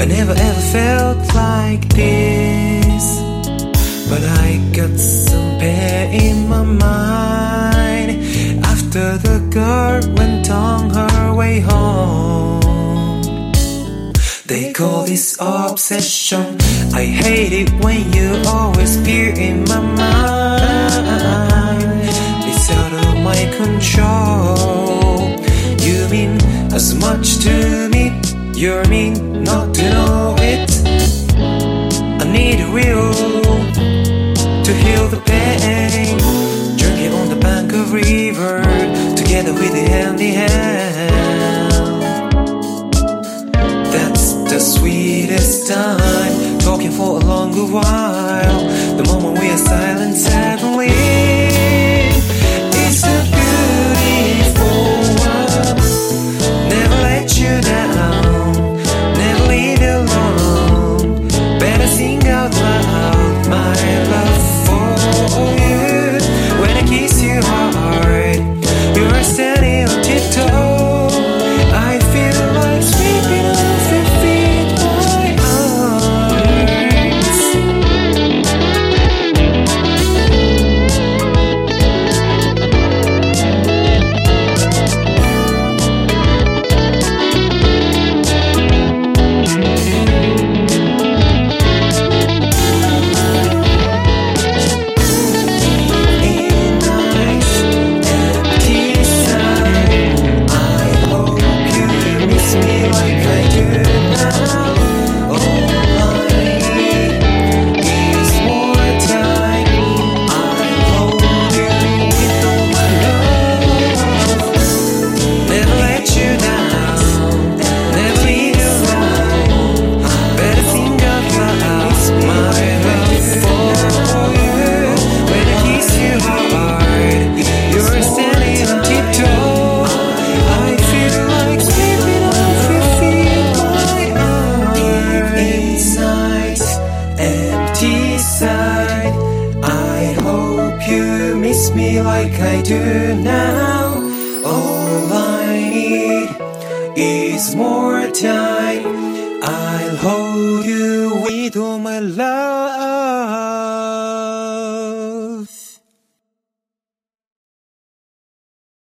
ever felt like this. But I got some pain in my mind after the girl went on her way home. They call this obsession. I hate it when you always appear in my mind. It's out of my control. You mean as much to me. You're mean not to know it. I need a will to heal the pain. Drinking on the bank of river, together with the hand in hand. Me like I do now. All I need is more time. I'll hold you with all my love.